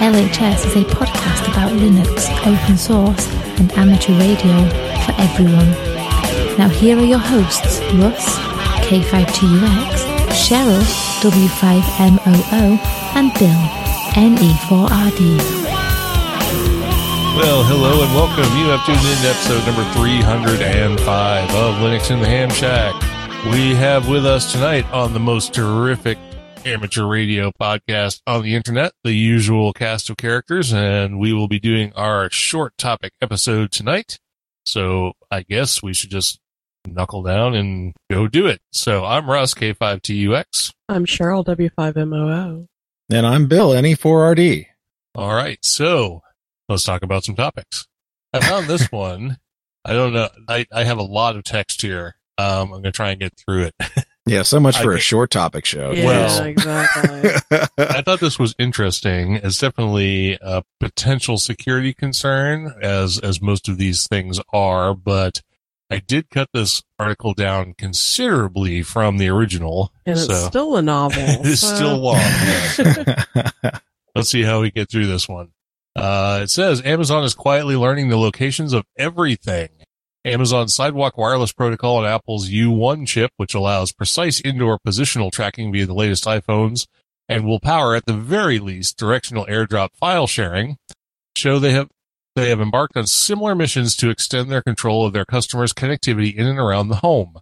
LHS is a podcast about Linux, open source, and amateur radio for everyone. Now, here are your hosts Russ, K5TUX, Cheryl, W5MOO, and Bill, NE4RD. Well, hello and welcome. You have tuned in to episode number 305 of Linux in the Ham Shack. We have with us tonight on the most terrific amateur radio podcast on the internet, the usual cast of characters, and we will be doing our short topic episode tonight. So I guess we should just knuckle down and go do it. So I'm Russ, K5TUX. I'm Cheryl W5MOO. And I'm Bill, NE4RD. All right. So let's talk about some topics. I found this one. I don't know. I, I have a lot of text here. Um, I'm going to try and get through it. Yeah, so much for a short topic show. Yeah, Well- exactly. I thought this was interesting. It's definitely a potential security concern, as as most of these things are. But I did cut this article down considerably from the original, And it's still a novel. it's so- still long. yes. Let's see how we get through this one. Uh, it says Amazon is quietly learning the locations of everything. Amazon's Sidewalk Wireless Protocol and Apple's U1 chip, which allows precise indoor positional tracking via the latest iPhones and will power at the very least directional airdrop file sharing, show they have they have embarked on similar missions to extend their control of their customers' connectivity in and around the home.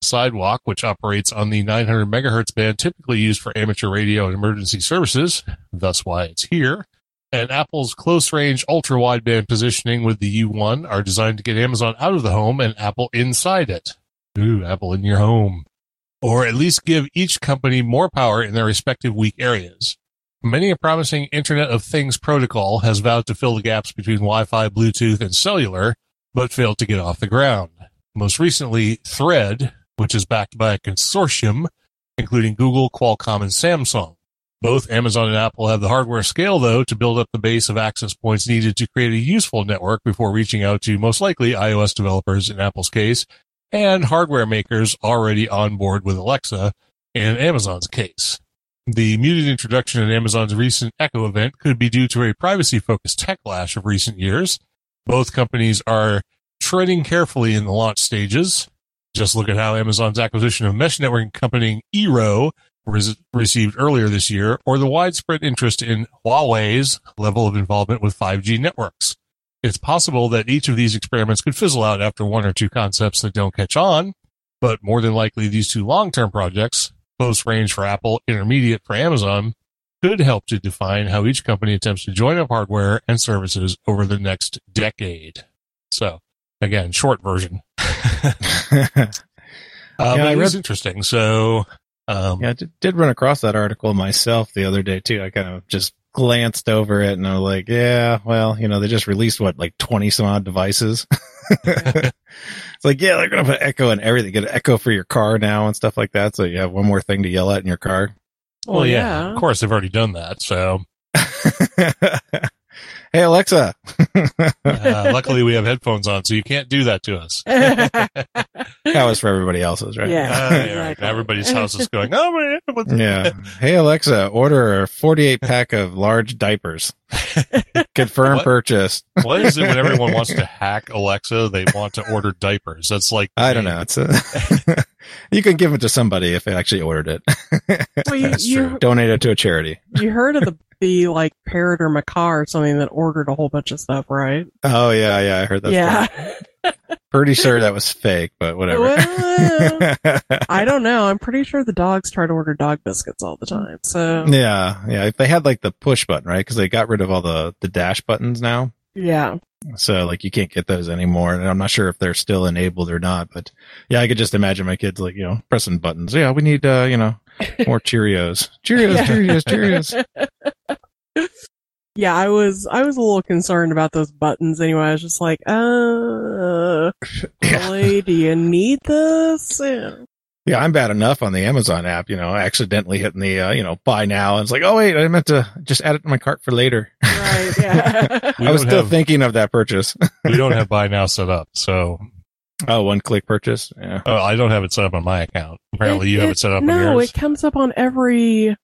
Sidewalk, which operates on the 900 megahertz band typically used for amateur radio and emergency services, thus why it's here, and Apple's close range ultra wideband positioning with the U1 are designed to get Amazon out of the home and Apple inside it. Ooh, Apple in your home. Or at least give each company more power in their respective weak areas. Many a promising Internet of Things protocol has vowed to fill the gaps between Wi-Fi, Bluetooth, and cellular, but failed to get off the ground. Most recently, Thread, which is backed by a consortium, including Google, Qualcomm, and Samsung. Both Amazon and Apple have the hardware scale, though, to build up the base of access points needed to create a useful network before reaching out to most likely iOS developers in Apple's case, and hardware makers already on board with Alexa in Amazon's case. The muted introduction at Amazon's recent Echo event could be due to a privacy focused tech lash of recent years. Both companies are treading carefully in the launch stages. Just look at how Amazon's acquisition of mesh networking company Eero received earlier this year, or the widespread interest in Huawei's level of involvement with 5G networks. It's possible that each of these experiments could fizzle out after one or two concepts that don't catch on, but more than likely these two long-term projects, close range for Apple, intermediate for Amazon, could help to define how each company attempts to join up hardware and services over the next decade. So, again, short version. Uh, Yeah, but I read- interesting. So, um, yeah, I did, did run across that article myself the other day too. I kind of just glanced over it and I was like, yeah, well, you know, they just released what, like 20 some odd devices. it's like, yeah, they're going to put echo and everything. Get an echo for your car now and stuff like that. So you have one more thing to yell at in your car. well, yeah, of course they've already done that. So, hey, Alexa. uh, luckily we have headphones on, so you can't do that to us. that was for everybody else's, right? Yeah. Uh, yeah, right. Everybody's house is going, oh man, what's Yeah. Hey Alexa, order a 48 pack of large diapers. Confirm What? purchase. What is it when everyone wants to hack Alexa? They want to order diapers. That's like I don't know. It's a, you can give it to somebody if they actually ordered it. Well, you, you. Donate it to a charity. you heard of the, the like parrot or macaw or something that ordered a whole bunch of stuff, right? Oh yeah, yeah, I heard that. yeah. Pretty sure that was fake, but whatever. Well, I don't know. I'm pretty sure the dogs try to order dog biscuits all the time. So yeah, yeah. If they had like the push button, right? Because they got rid of all the the dash buttons now. yeah. So like you can't get those anymore. And I'm not sure if they're still enabled or not, but yeah, I could just imagine my kids like, you know, pressing buttons. Yeah, we need, uh, you know, more Cheerios. Cheerios. Cheerios, Cheerios. yeah, I was I was a little concerned about those buttons anyway. I was just like, uh, Yeah. really, do you need this? Yeah. Yeah, I'm bad enough on the Amazon app, you know, accidentally hitting the, uh, you know, buy now. And it's like, oh, wait, I meant to just add it to my cart for later. Right, yeah. I was still have- thinking of that purchase. we don't have buy now set up, so oh, one click purchase. Yeah. oh, I don't have it set up on my account. Apparently, you have it set up on No, yours. it comes up on every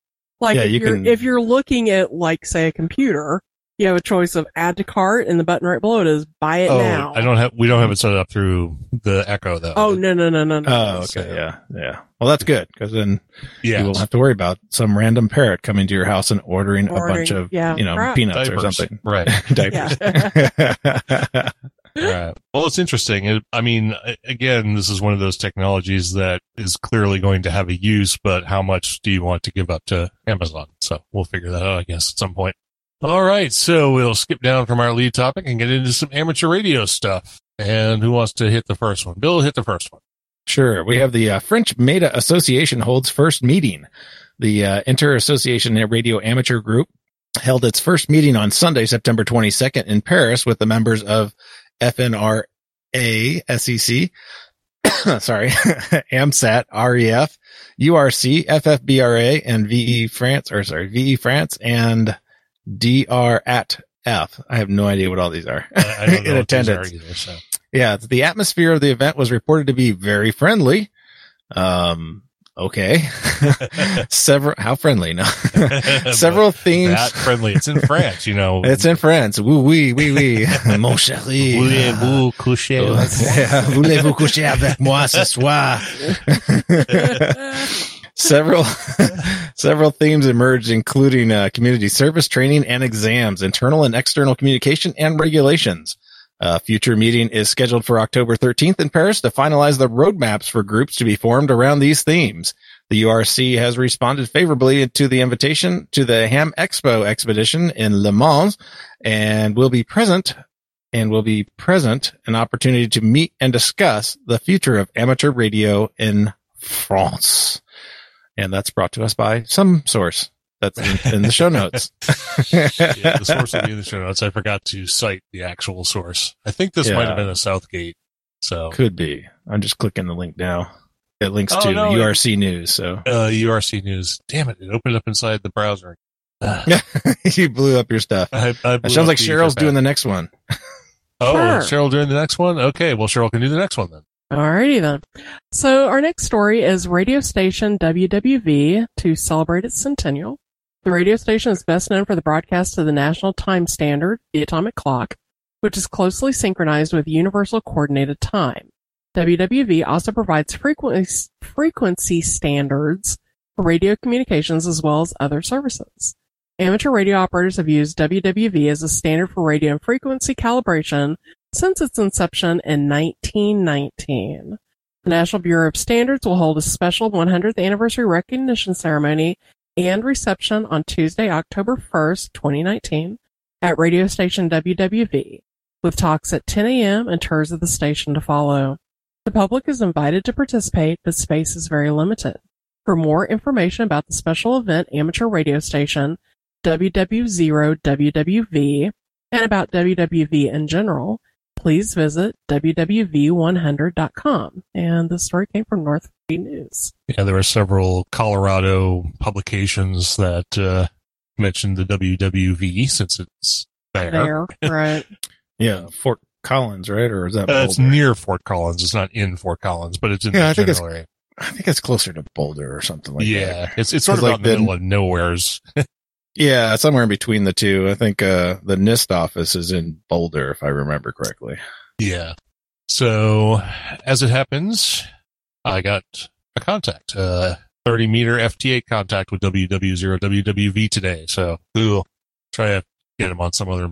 like Yeah, if you you are can- if you're looking at like say a computer, you have a choice of add to cart and the button right below it is buy it oh, now. I don't have. We don't have it set up through the Echo though. Oh no no no no no. Oh, okay. So- Yeah. Yeah. Well, that's good because then yeah. you won't have to worry about some random parrot coming to your house and ordering, a bunch of, yeah, you know, crap. peanuts Diapers. or something. Right. Diapers. Right. Well, it's interesting. It, I mean, again, this is one of those technologies that is clearly going to have a use, but how much do you want to give up to Amazon? So we'll figure that out, I guess, at some point. All right. So we'll skip down from our lead topic and get into some amateur radio stuff. And who wants to hit the first one? Bill, hit the first one. Sure. We have the uh, French Meta Association holds first meeting. The uh, Inter Association Radio Amateur Group held its first meeting on Sunday, September 22nd in Paris with the members of FNRA, SEC, sorry, AMSAT, REF, URC, FFBRA, and VE France, or sorry, VE France and DR at F. I have no idea what all these are. I, I don't In are attendance. either. So Yeah, the atmosphere of the event was reported to be very friendly. Um, okay. Several, how friendly? No. Several themes. that friendly. It's in France, you know. It's in France. oui oui oui wee. Mon chéri. Voulez-vous coucher avec moi? yeah. Voulez-vous coucher avec moi ce soir? several several themes emerged including uh, community service training and exams internal and external communication and regulations a future meeting is scheduled for october 13th in paris to finalize the roadmaps for groups to be formed around these themes. The urc has responded favorably to the invitation to the ham expo expedition in le mans and will be present and will be present an opportunity to meet and discuss the future of amateur radio in france. And that's brought to us by some source that's in, in the show notes. yeah, the source will be in the show notes. I forgot to cite the actual source. I think this Yeah. might have been a Southgate. So Could be. I'm just clicking the link now. It links Oh, to no, it- URC News. So uh, URC News. Damn it! It opened up inside the browser. You blew up your stuff. I, I It sounds like Cheryl's doing the next one. Oh, Sure. Cheryl doing the next one. Okay, well Cheryl can do the next one then. Alrighty then. So our next story is radio station WWV to celebrate its centennial. The radio station is best known for the broadcast of the national time standard, the atomic clock, which is closely synchronized with universal coordinated time. WWV also provides frequency, frequency standards for radio communications as well as other services. Amateur radio operators have used WWV as a standard for radio and frequency calibration since its inception in 1919. The National Bureau of Standards will hold a special 100th anniversary recognition ceremony and reception on Tuesday, October 1st, 2019 at radio station WWV with talks at 10 a.m. and tours of the station to follow. The public is invited to participate, but space is very limited. For more information about the special event amateur radio station, WW0WWV, and about WWV in general, please visit wwv100.com. And the story came from North Forty News. Yeah, there were several Colorado publications that uh, mentioned the WWV since it's there. There, right? Yeah, Fort Collins, right? Or is that? Uh, it's near Fort Collins. It's not in Fort Collins, but it's in Yeah, the I think it's general area. I think it's closer to Boulder or something like yeah, that. it's it's sort of like in the the- middle of nowheres. Yeah, somewhere in between the two. I think uh the NIST office is in Boulder, if I remember correctly. Yeah. So as it happens, I got a contact, uh, 30 meter FT8 contact with WW0 WWV today. So we'll try to get him on some other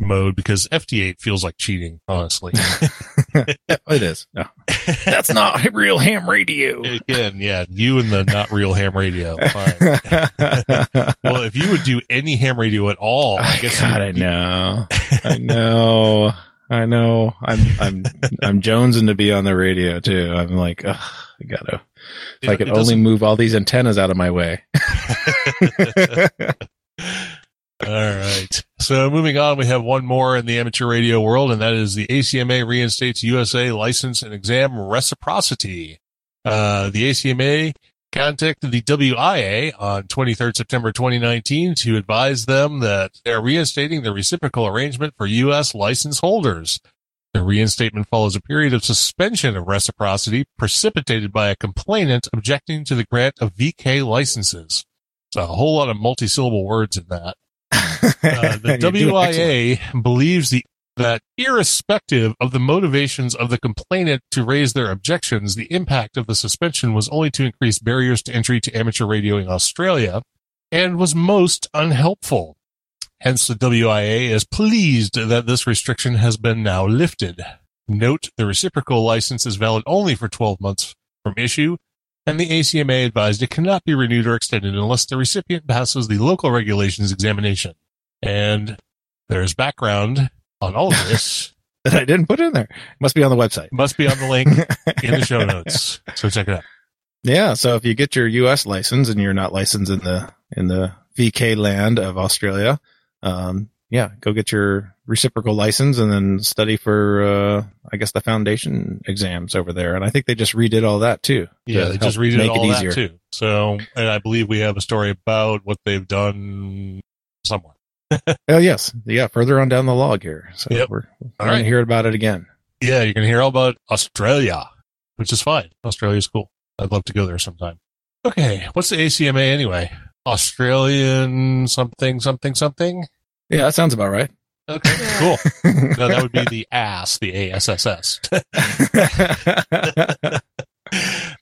mode because FT8 feels like cheating, honestly. It is. No. That's not real ham radio. Again, yeah, you and the not real ham radio. Well, if you would do any ham radio at all, I ah, I guess God, I know. I know. I know. I'm I'm I'm jonesing to be on the radio too. I'm like, ugh, I gotta. If it- I could only move all these antennas out of my way. All right. So moving on, we have one more in the amateur radio world, and that is the ACMA reinstates USA license and exam reciprocity. Uh, the ACMA contacted the WIA on 23rd September 2019 to advise them that they're reinstating the reciprocal arrangement for U.S. license holders. The reinstatement follows a period of suspension of reciprocity precipitated by a complainant objecting to the grant of VK licenses. So a whole lot of multi-syllable words in that. Uh, the You're doing excellent. WIA believes the that irrespective of the motivations of the complainant to raise their objections, the impact of the suspension was only to increase barriers to entry to amateur radio in Australia and was most unhelpful. Hence, the WIA is pleased that this restriction has been now lifted. Note the reciprocal license is valid only for 12 months from issue, and the ACMA advised it cannot be renewed or extended unless the recipient passes the local regulations examination. And there's background on all of this. that I didn't put in there. Must be on the website. Must be on the link in the show notes. So check it out. Yeah. So if you get your U.S. license and you're not licensed in the in the VK land of Australia, um, yeah, go get your reciprocal license and then study for, uh, I guess the foundation exams over there. And I think they just redid all that too. to Yeah, they just redid make all it that easier. too. So, and I believe we have a story about what they've done somewhere. Oh yes, yeah. Further on down the log here, so Yep. we're, we're going right. to hear about it again. Yeah, you're going to hear all about Australia, which is fine. Australia's cool. I'd love to go there sometime. Okay, what's the ACMA anyway? Australian something, something, something? Yeah, that sounds about right. Okay, cool. No, that would be the ass, the ASSS.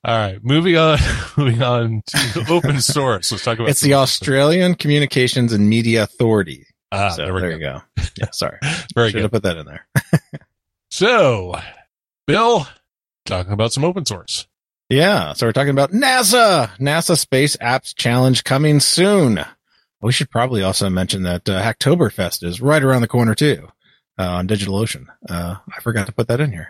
all right, moving on, moving on to open source. Let's talk about it's the some- Australian Communications and Media Authority. Ah, so there we there go. you go. Yeah, sorry. Very Should good. have put that in there. So, Bill, talking about some open source. Yeah. So we're talking about NASA, NASA Space Apps Challenge coming soon. We should probably also mention that uh, Hacktoberfest is right around the corner too, uh, on DigitalOcean. Uh, I forgot to put that in here.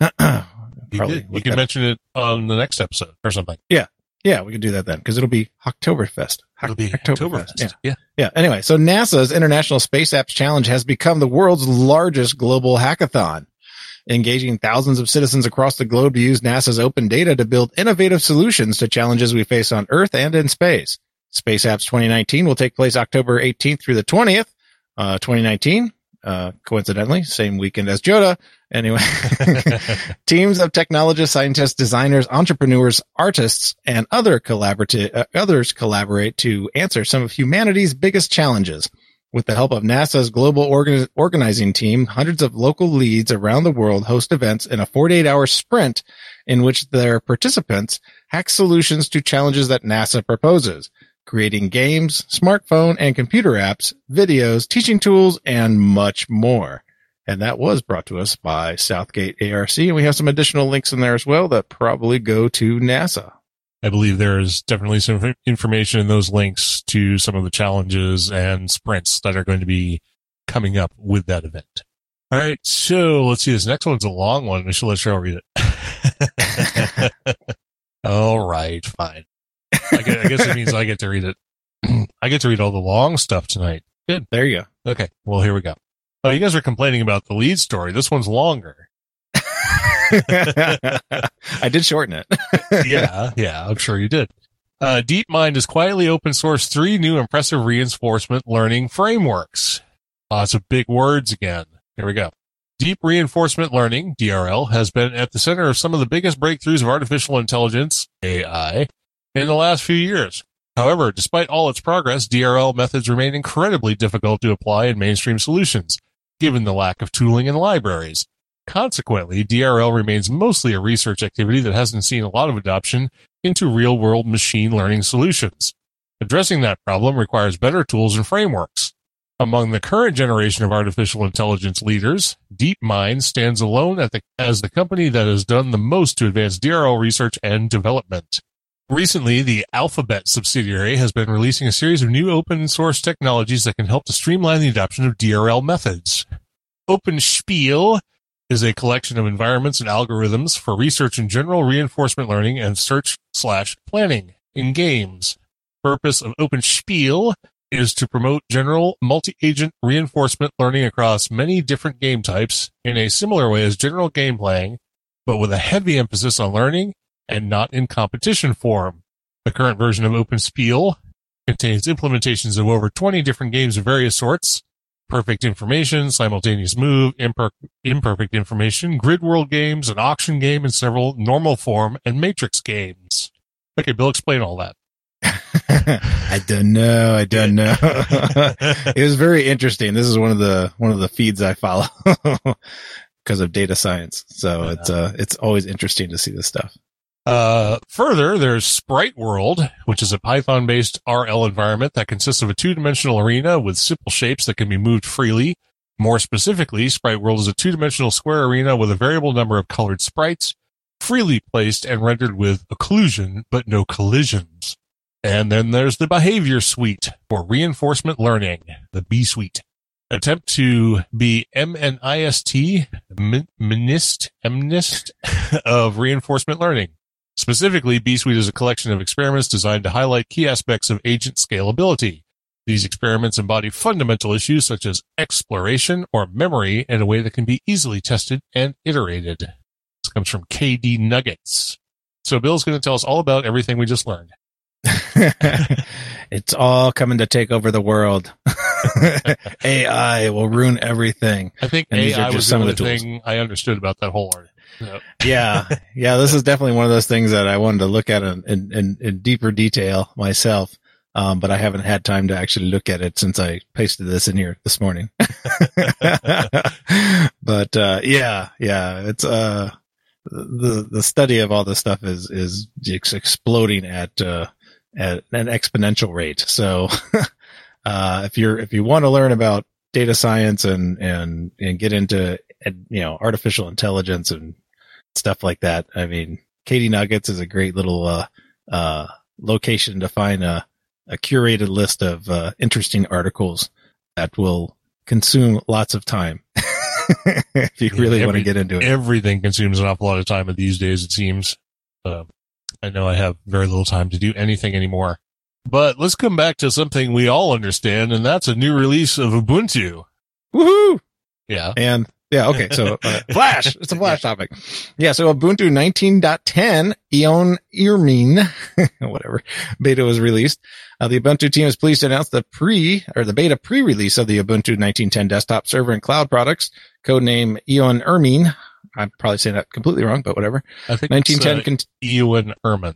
You, could, you can mention it on the next episode or something. Yeah, Yeah, we can do that then because it'll be Hacktoberfest. Hack- It'll be Hacktoberfest. Oktoberfest. Yeah. yeah. Yeah. Anyway, so NASA's International Space Apps Challenge has become the world's largest global hackathon, engaging thousands of citizens across the globe to use NASA's open data to build innovative solutions to challenges we face on Earth and in space. Space Apps 2019 will take place October 18th through the 20th, uh, 2019. Uh, coincidentally, same weekend as JOTA. Anyway, teams of technologists, scientists, designers, entrepreneurs, artists, and other collaborative uh, others collaborate to answer some of humanity's biggest challenges. With the help of NASA's global organi- organizing team, hundreds of local leads around the world host events in a 48-hour sprint in which their participants hack solutions to challenges that NASA proposes, creating games, smartphone and computer apps, videos, teaching tools, and much more. And that was brought to us by Southgate ARC. And we have some additional links in there as well that probably go to NASA. I believe there's definitely some information in those links to some of the challenges and sprints that are going to be coming up with that event. All right. So let's see. This next one's a long one. We should let Cheryl read it. All right. Fine. I guess, I guess it means I get to read it. I get to read all the long stuff tonight. Good. There you go. Okay. Well, here we go. Oh, you guys are complaining about the lead story. This one's longer. I did shorten it. yeah, yeah, I'm sure you did. Uh, DeepMind has quietly open sourced three new impressive reinforcement learning frameworks. Lots of big words again. Here we go. Deep reinforcement learning, DRL, has been at the center of some of the biggest breakthroughs of artificial intelligence, AI, in the last few years. However, despite all its progress, DRL methods remain incredibly difficult to apply in mainstream solutions, given the lack of tooling and libraries. Consequently, DRL remains mostly a research activity that hasn't seen a lot of adoption into real world machine learning solutions. Addressing that problem requires better tools and frameworks. Among the current generation of artificial intelligence leaders, DeepMind stands alone the, as the company that has done the most to advance DRL research and development. Recently, the Alphabet subsidiary has been releasing a series of new open source technologies that can help to streamline the adoption of DRL methods. OpenSpiel is a collection of environments and algorithms for research in general reinforcement learning and search slash planning in games. Purpose of OpenSpiel is to promote general multi-agent reinforcement learning across many different game types in a similar way as general game playing, but with a heavy emphasis on learning and not in competition form. The current version of OpenSpiel contains implementations of over 20 different games of various sorts, perfect information, simultaneous move, imper- imperfect information, grid world games, an auction game, and several normal form and matrix games. Okay, Bill, explain all that. I don't know. I don't know. it was very interesting. This is one of the one of the feeds I follow because of data science. So it's uh it's always interesting to see this stuff. Uh, further, there's Sprite World, which is a Python based RL environment that consists of a two dimensional arena with simple shapes that can be moved freely. More specifically, Sprite World is a two dimensional square arena with a variable number of colored sprites, freely placed and rendered with occlusion, but no collisions. And then there's the Behavior Suite for reinforcement learning, the B Suite. Attempt to be MNIST, MNIST, MNIST of reinforcement learning. Specifically, B Suite is a collection of experiments designed to highlight key aspects of agent scalability. These experiments embody fundamental issues such as exploration or memory in a way that can be easily tested and iterated. This comes from KD Nuggets. So Bill's going to tell us all about everything we just learned. it's all coming to take over the world. AI will ruin everything. I think And AI was some of the the tools. thing I understood about that whole art. So, yeah, yeah. This is definitely one of those things that I wanted to look at in, in, in, deeper detail myself. Um, but I haven't had time to actually look at it since I pasted this in here this morning. but, uh, yeah, yeah, it's, uh, the, the study of all this stuff is, is ex- exploding at, uh, at an exponential rate. So, uh, if you're, if you want to learn about data science and, and, and get into, you know, artificial intelligence and stuff like that, I mean, KDnuggets is a great little, uh, uh, location to find a, a curated list of, uh, interesting articles that will consume lots of time. if you Yeah, really want to get into it. everything consumes an awful lot of time these days, it seems. Uh, I know I have very little time to do anything anymore. But let's come back to something we all understand, and that's a new release of Ubuntu. Woohoo! Yeah. And yeah, okay. So uh, Flash, it's a Flash topic. Yeah. So Ubuntu 19.10 Eoan Ermine, whatever beta was released. Uh, the Ubuntu team is pleased to announce the pre or the beta pre-release of the Ubuntu 1910 desktop server and cloud products, codename Eoan Ermine. I'm probably saying that completely wrong, but whatever. I think 1910 it's, con- uh, Ewan Erman.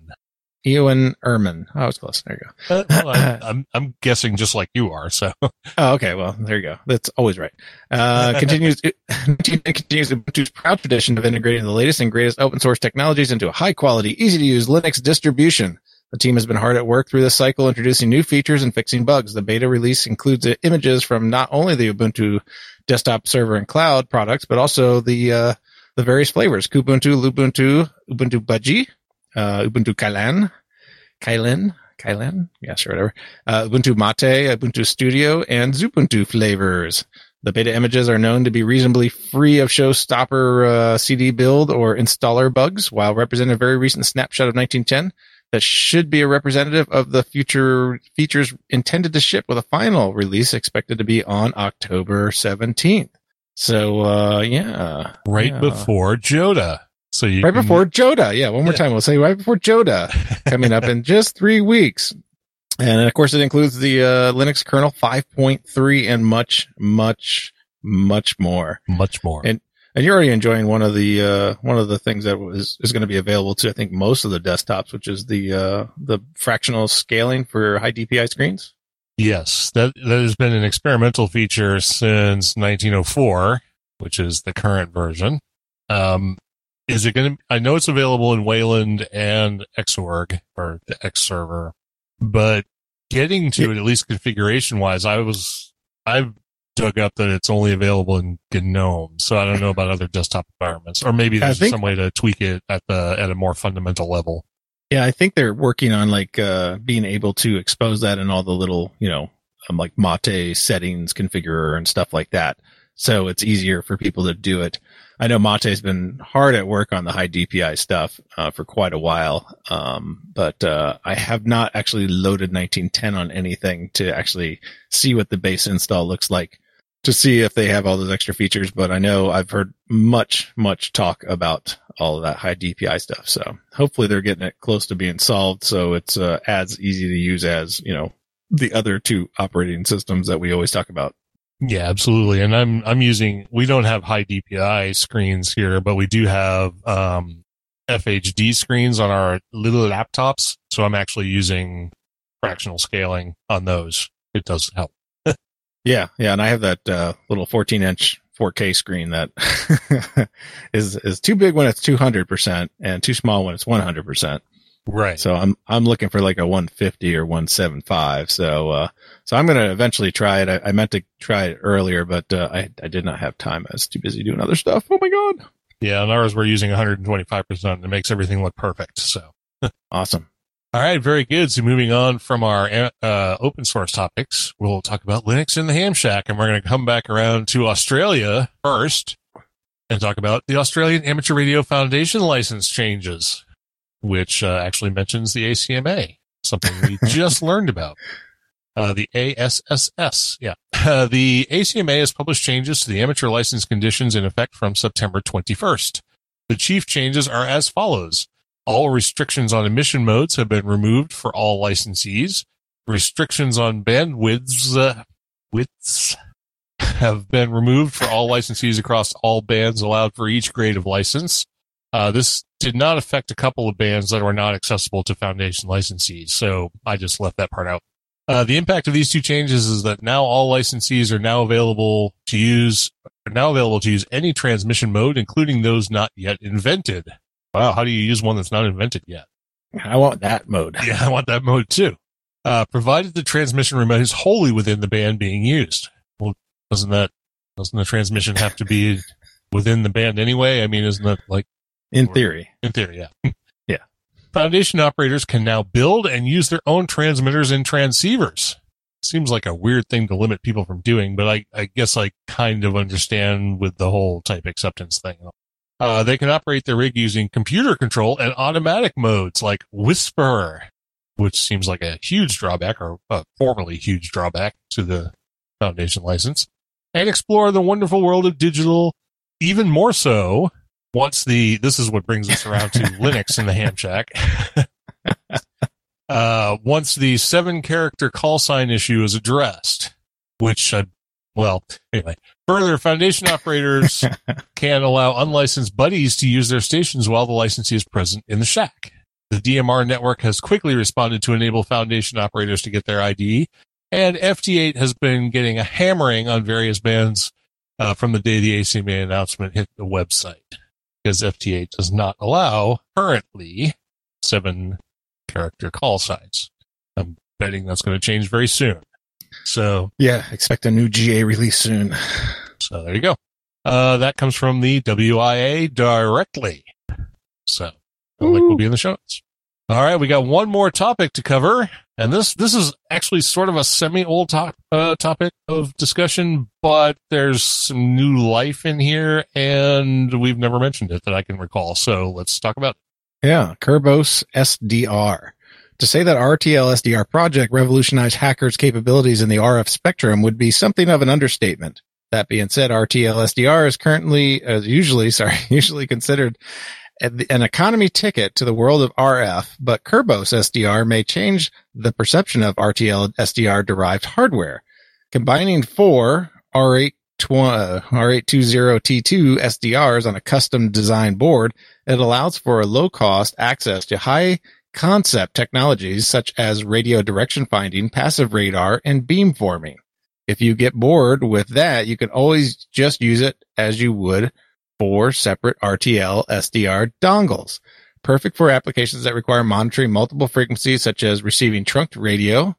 Eoan Ermine. Oh, I was close. There you go. Uh, well, I'm, I'm, I'm guessing just like you are. So Oh, okay. Well, there you go. That's always right. Uh, continues, continues Ubuntu's proud tradition of integrating the latest and greatest open source technologies into a high quality, easy to use Linux distribution. The team has been hard at work through this cycle, introducing new features and fixing bugs. The beta release includes images from not only the Ubuntu desktop server and cloud products, but also the, uh, the various flavors, Kubuntu, Lubuntu, Ubuntu Budgie, uh, Ubuntu Kylin, Kylin, Kylin, yeah, sure, whatever uh, Ubuntu Mate, Ubuntu Studio, and Xubuntu flavors. The beta images are known to be reasonably free of showstopper uh, CD build or installer bugs, while representing a very recent snapshot of 1910 that should be a representative of the future features intended to ship with a final release expected to be on October 17th. So, uh, yeah. right Yeah. before JOTA. So you Right can- before JOTA. Yeah, one more Yeah. time. We'll say right before JOTA coming up in just three weeks. And of course, it includes the uh, Linux kernel 5.3 and much, much, much more. much more. And- And you're already enjoying one of the uh, one of the things that was is going to be available to I think most of the desktops, which is the uh, the fractional scaling for high DPI screens. Yes, that that has been an experimental feature since 1904, which is the current version. Um, is it going to? I know it's available in Wayland and Xorg or the X server, but getting to it at least configuration wise, I was I've dug up that it's only available in GNOME, so I don't know about other desktop environments, or maybe there's think- some way to tweak it at the at a more fundamental level. Yeah, I think they're working on like uh being able to expose that in all the little, you know, um, like Mate settings configurer and stuff like that. So it's easier for people to do it. I know Mate's been hard at work on the high DPI stuff uh, for quite a while, um, but uh, I have not actually loaded 1910 on anything to actually see what the base install looks like to see if they have all those extra features. But I know I've heard much, much talk about all of that high DPI stuff. So hopefully they're getting it close to being solved, so it's uh, as easy to use as you know the other two operating systems that we always talk about. Yeah, absolutely. And I'm, I'm using, we don't have high DPI screens here, but we do have, um, FHD screens on our little laptops. So I'm actually using fractional scaling on those. It does help. Yeah, yeah, and I have that uh, little 14 inch 4K screen that is is too big when it's 200 percent and too small when it's 100 percent. Right. So I'm I'm looking for like a 150 or 175. So uh, so I'm gonna eventually try it. I, I meant to try it earlier, but uh, I I did not have time. I was too busy doing other stuff. Oh my god. Yeah, and ours we're using 125%. It makes everything look perfect. So Awesome. All right, very good. So moving on from our uh, open source topics, we'll talk about Linux in the Ham Shack, and we're going to come back around to Australia first and talk about the Australian Amateur Radio Foundation license changes, which uh, actually mentions the ACMA, something we just learned about. Uh, the ASSS, yeah. Uh, the ACMA has published changes to the amateur license conditions in effect from September 21st. The chief changes are as follows. All restrictions on emission modes have been removed for all licensees. Restrictions on bandwidths uh, widths have been removed for all licensees across all bands allowed for each grade of license. Uh, this did not affect a couple of bands that were not accessible to Foundation licensees, so I just left that part out. Uh, the impact of these two changes is that now all licensees are now available to use are now available to use any transmission mode, including those not yet invented. Wow, how do you use one that's not invented yet? I want that mode. Yeah, I want that mode too. Uh, provided the transmission remains wholly within the band being used. Well, doesn't that doesn't the transmission have to be within the band anyway? I mean, isn't that like In theory. in theory? Yeah. Yeah. Foundation operators can now build and use their own transmitters and transceivers. Seems like a weird thing to limit people from doing, but I, I guess I kind of understand with the whole type acceptance thing. Uh, they can operate their rig using computer control and automatic modes like WSPR, which seems like a huge drawback or uh, formerly huge drawback to the Foundation license and explore the wonderful world of digital even more so once the, this is what brings us around to Linux in the ham shack. uh, once the seven character call sign issue is addressed, which, uh, well, anyway, further foundation operators can allow unlicensed buddies to use their stations while the licensee is present in the shack. The DMR network has quickly responded to enable foundation operators to get their ID, and FT8 has been getting a hammering on various bands uh, from the day the ACMA announcement hit the website because FT8 does not allow currently seven character call signs. I'm betting that's going to change very soon. So, Yeah, expect a new GA release soon. so there you go. Uh, that comes from the WIA directly. So, the link will be in the show notes. All right, we got one more topic to cover, and this this is actually sort of a semi-old top, uh, topic of discussion, but there's some new life in here, and we've never mentioned it that I can recall. So let's talk about it. Yeah, Kerberos SDR. To say that RTL SDR project revolutionized hackers' capabilities in the RF spectrum would be something of an understatement. That being said, RTL SDR is currently, uh, usually, sorry, usually considered an economy ticket to the world of RF, but Kerberos SDR may change the perception of RTL SDR derived hardware. Combining four R8 uh, R820T2 SDRs on a custom design board, it allows for a low cost access to high concept technologies such as radio direction finding, passive radar, and beamforming. If you get bored with that, you can always just use it as you would four separate RTL SDR dongles. Perfect for applications that require monitoring multiple frequencies, such as receiving trunked radio.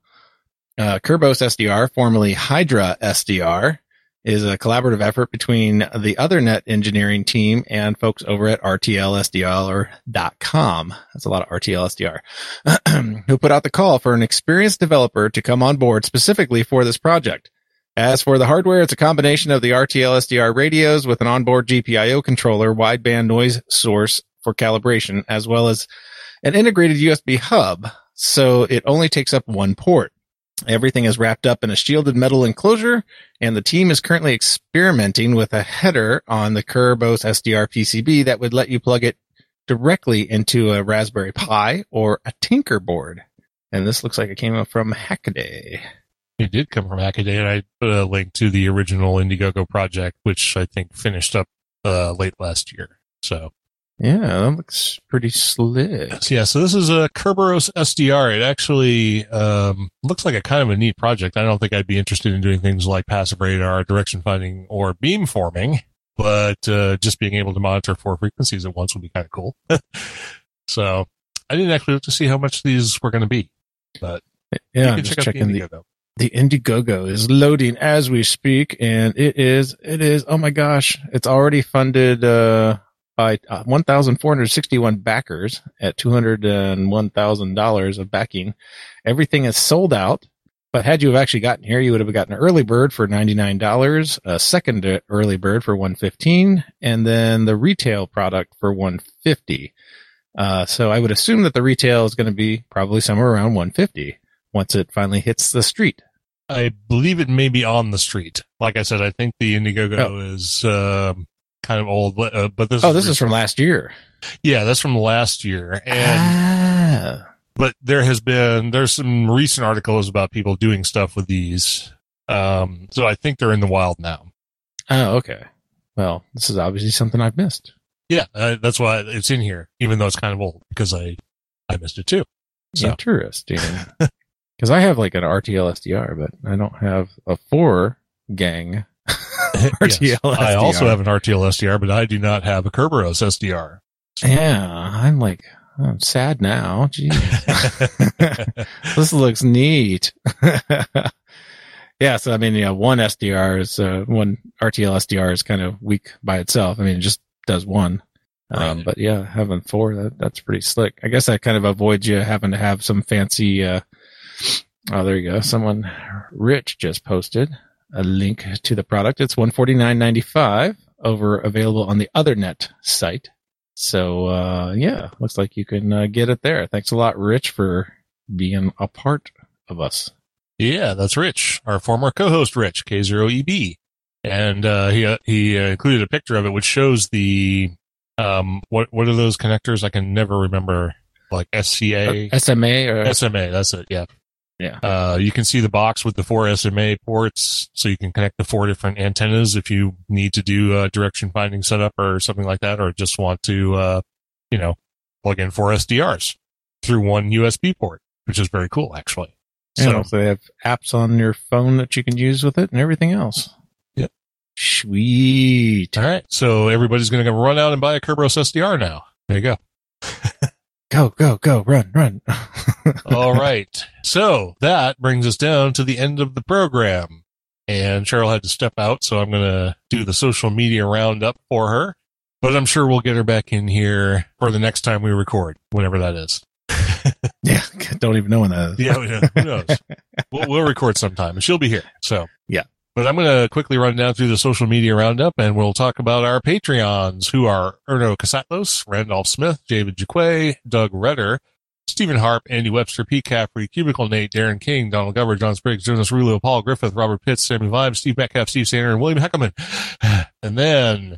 Uh, Kerberos SDR, formerly Hydra SDR, is a collaborative effort between the Othernet engineering team and folks over at RTLSDR.com. That's a lot of RTL SDR, who put out the call for an experienced developer to come on board specifically for this project. As for the hardware, it's a combination of the RTL SDR radios with an onboard GPIO controller, wideband noise source for calibration, as well as an integrated USB hub. So it only takes up one port. Everything is wrapped up in a shielded metal enclosure, and the team is currently experimenting with a header on the Kerberos SDR PCB that would let you plug it directly into a Raspberry Pi or a Tinker board. And this looks like it came up from Hackaday. It did come from Hackaday, and I put a link to the original Indiegogo project, which I think finished up uh, late last year. So Yeah, that looks pretty slick. Yeah, so this is a Kerberos SDR. It actually um, looks like a kind of a neat project. I don't think I'd be interested in doing things like passive radar, direction finding, or beam forming, but uh, just being able to monitor four frequencies at once would be kind of cool. so I didn't actually look to see how much these were going to be, but Yeah, you I'm can just check out the checking the, Indiegogo. The Indiegogo is loading as we speak, and it is, it is, oh my gosh, it's already funded, uh, by uh, 1,461 backers at $201,000 of backing. Everything is sold out. But had you have actually gotten here, you would have gotten an early bird for $99, a second early bird for 115, and then the retail product for 150. Uh, so I would assume that the retail is going to be probably somewhere around 150 once it finally hits the street. I believe it may be on the street. Like I said, I think the Indiegogo is um, kind of old, but, uh, but this Oh, this is from last year. yeah, that's from last year, and ah. but there has been there's some recent articles about people doing stuff with these. Um, so I think they're in the wild now. Oh, okay. Well, this is obviously something I've missed. Yeah, uh, that's why it's in here, even though it's kind of old because I I missed it too. So Interesting. Because I have like an RTL SDR, but I don't have a four gang RTL SDR. I also have an RTL SDR, but I do not have a Kerberos SDR. Yeah, I'm like, I'm sad now. Jeez. this looks neat. yeah, so I mean, yeah, one SDR is uh, one RTL SDR is kind of weak by itself. I mean, it just does one. Um, Right. but yeah, having four, that, that's pretty slick. I guess that kind of avoids you having to have some fancy, uh, oh, there you go. Someone rich just posted a link to the product. It's one forty nine ninety five over available on the OtherNet site. So uh, yeah, looks like you can uh, get it there. Thanks a lot, Rich, for being a part of us. Yeah, that's Rich, our former co-host, Rich K0EB, and uh, he uh, he uh, included a picture of it, which shows the um what what are those connectors? I can never remember, like SCA, SMA or SMA. That's it. Yeah. Yeah, Uh, you can see the box with the four SMA ports, so you can connect the four different antennas if you need to do a direction finding setup or something like that, or just want to, uh, you know, plug in four SDRs through one USB port, which is very cool, actually. And So, they have apps on your phone that you can use with it and everything else. Yep. Sweet. all right, so everybody's going to go run out and buy a Kerberos SDR now. There you go. Go, go, go, run, run. All right. So that brings us down to the end of the program. And Cheryl had to step out, so I'm going to do the social media roundup for her. But I'm sure we'll get her back in here for the next time we record, whenever that is. yeah, don't even know when that is. Yeah, who knows? We'll, we'll record sometime, and she'll be here. So Yeah. But I'm going to quickly run down through the social media roundup, and we'll talk about our Patreons, who are Erno Casatlos, Randolph Smith, David Jaquay, Doug Redder, Stephen Harp, Andy Webster, Pete Caffrey, Cubicle Nate, Darren King, Donald Gover, John Spriggs, Jonas Rulo, Paul Griffith, Robert Pitts, Sammy Vibe, Steve Metcalf, Steve Sander, and William Heckerman. And then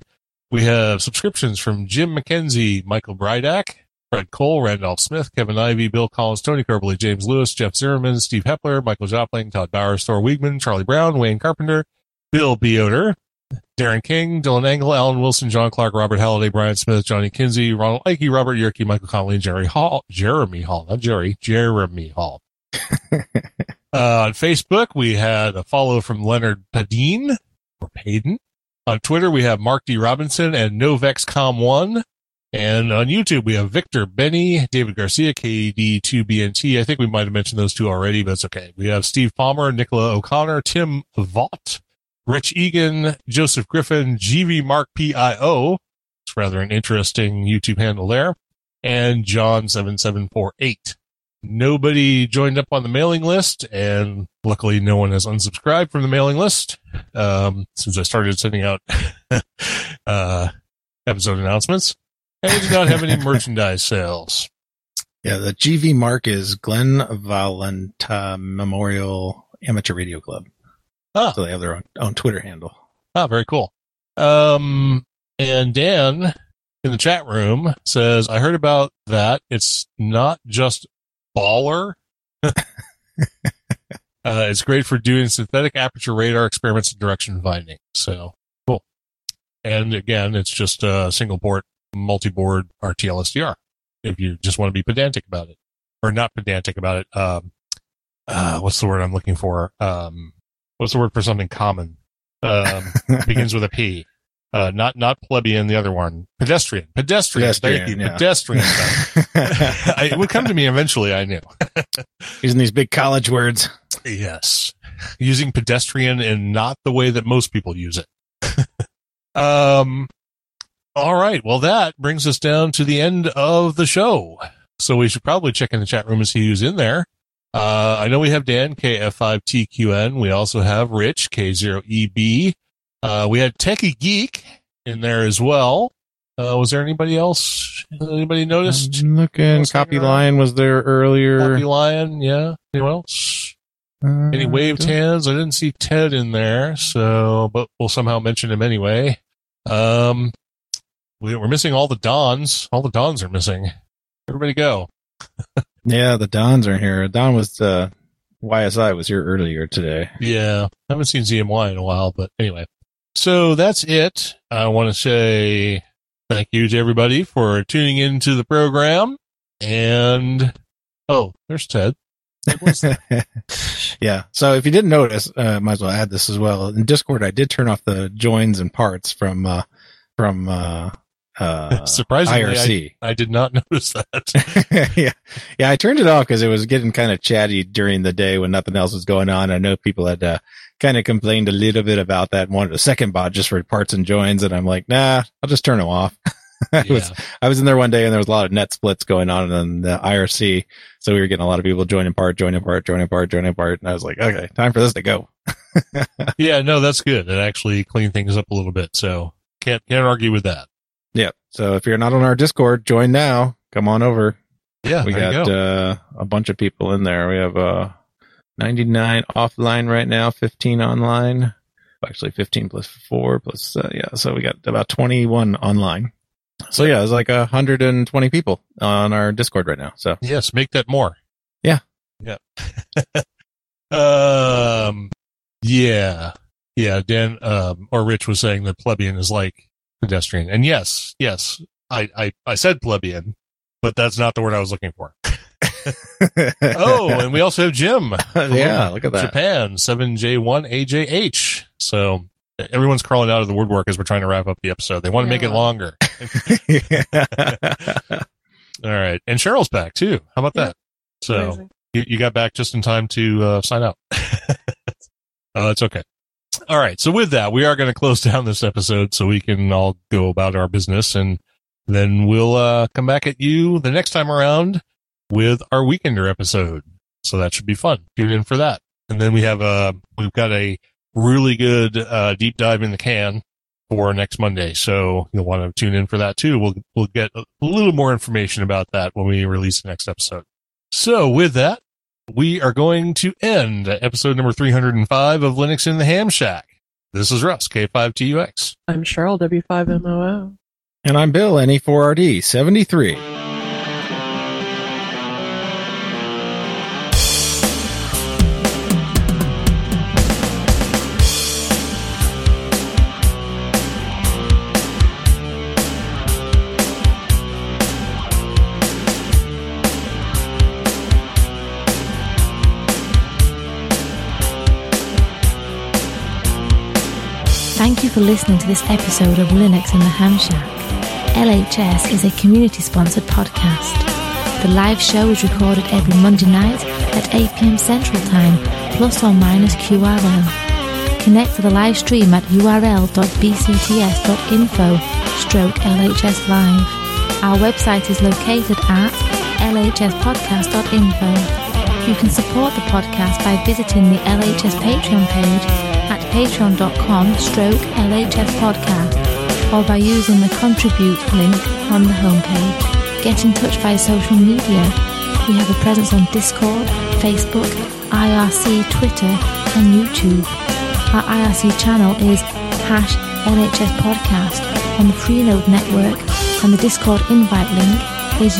we have subscriptions from Jim McKenzie, Michael Brydak, Fred Cole, Randolph Smith, Kevin Ivey, Bill Collins, Tony Kerbley, James Lewis, Jeff Zimmerman, Steve Hepler, Michael Jopling, Todd Bowers, Thor Wiegman, Charlie Brown, Wayne Carpenter, Bill Beoder, Darren King, Dylan Engel, Alan Wilson, John Clark, Robert Halliday, Brian Smith, Johnny Kinsey, Ronald Ike, Robert Yerke, Michael Conley, and Jerry Hall, Jeremy Hall, not Jerry, Jeremy Hall. uh, on Facebook, we had a follow from Leonard Padine or Payden. On Twitter, we have Mark D. Robinson and NovexCom1. And on YouTube, we have Victor Benny, David Garcia, KD2BNT. I think we might have mentioned those two already, but it's okay. We have Steve Palmer, Nicola O'Connor, Tim Vaught, Rich Egan, Joseph Griffin, GV Mark PIO. It's rather an interesting YouTube handle there. And John7748. nobody joined up on the mailing list, and luckily, no one has unsubscribed from the mailing list um, since I started sending out uh, episode announcements. And we do not have any merchandise sales. Yeah, the GV mark is Glen Valenta Memorial Amateur Radio Club. Ah. So they have their own, own Twitter handle. Ah, very cool. Um, and Dan in the chat room says, I heard about that. It's not just baller. uh, it's great for doing synthetic aperture radar experiments and direction finding. So cool. And again, it's just a single port, multi-board RTL SDR. If you just want to be pedantic about it or not pedantic about it. Um, uh, what's the word I'm looking for? Um, what's the word for something common? Um, begins with a P. Uh, not, not plebeian, the other one. Pedestrian. Pedestrian. Thank you. Pedestrian, yeah. Pedestrian. I, it would come to me eventually, I knew. Using these big college words. Yes. Using pedestrian and not the way that most people use it. um, all right. Well, that brings us down to the end of the show. So we should probably check in the chat room and see who's in there. Uh, I know we have Dan, KF5TQN. We also have Rich, K0EB. Uh, we had Techie Geek in there as well. Uh, was there anybody else? Anybody noticed? I'm looking. Copy Lion was there earlier. Copy Lion, yeah. Anyone else? Uh, Any waved hands? I didn't see Ted in there, so but we'll somehow mention him anyway. Um, we, we're missing all the Dons. All the Dons are missing. Everybody go. Yeah, the Dons are here. Don was uh, YSI was here earlier today. Yeah, I haven't seen ZMY in a while, but anyway. So that's it. I want to say thank you to everybody for tuning into the program. And oh, there's Ted. Ted was there. yeah. So if you didn't notice, uh, might as well add this as well. In Discord, I did turn off the joins and parts from uh, from uh, uh, Surprisingly, I, IRC. I did not notice that. yeah, yeah. I turned it off because it was getting kind of chatty during the day when nothing else was going on. I know people had uh, kind of complained a little bit about that. and Wanted a second bot just for parts and joins, and I'm like, nah, I'll just turn them off. I was I was in there one day and there was a lot of net splits going on in the IRC. So we were getting a lot of people joining part, joining part, joining part, joining part. And I was like, okay, time for this to go. yeah, no, that's good. It actually cleaned things up a little bit. So can't can't argue with that. So if you're not on our Discord, join now. Come on over. Yeah, we got go. uh, a bunch of people in there. We have uh, 99 offline right now, 15 online. Actually, 15 plus four plus, uh, yeah. So we got about 21 online. So yeah, it's like 120 people on our Discord right now. So yes, make that more. Yeah. Yeah. um. Yeah. Yeah. Dan um, or Rich was saying that plebeian is like pedestrian, and yes, yes, I I I said plebeian, but that's not the word I was looking for. oh, and we also have Jim. yeah, look at that. Japan, 7J1AJH. So everyone's crawling out of the woodwork as we're trying to wrap up the episode. They want to make it Yeah. longer. All right. And Cheryl's back too. How about Yeah. that? So you, you got back just in time to uh, sign out. oh, that's okay. All right. So with that, we are going to close down this episode so we can all go about our business and then we'll uh, come back at you the next time around with our weekender episode. So that should be fun. Tune in for that. And then we have a, we've got a really good uh, deep dive in the can for next Monday. So you'll want to tune in for that too. We'll, we'll get a little more information about that when we release the next episode. So with that, we are going to end episode number 305 of Linux in the Ham Shack. This is Russ, K5TUX. I'm Cheryl, W5MOO. And I'm Bill, NE4RD73. For listening to this episode of Linux in the Ham Shack. LHS is a community sponsored podcast. The live show is recorded every Monday night at 8 pm Central Time, plus or minus QRL. Connect to the live stream at url.bcts.info stroke LHS Live. Our website is located at lhspodcast.info. You can support the podcast by visiting the LHS Patreon page at patreon.com stroke LHS podcast or by using the contribute link on the homepage. Get in touch via social media. We have a presence on Discord, Facebook, IRC, Twitter, and YouTube. Our IRC channel is hash LHS podcast on the Freenode network, and the Discord invite link is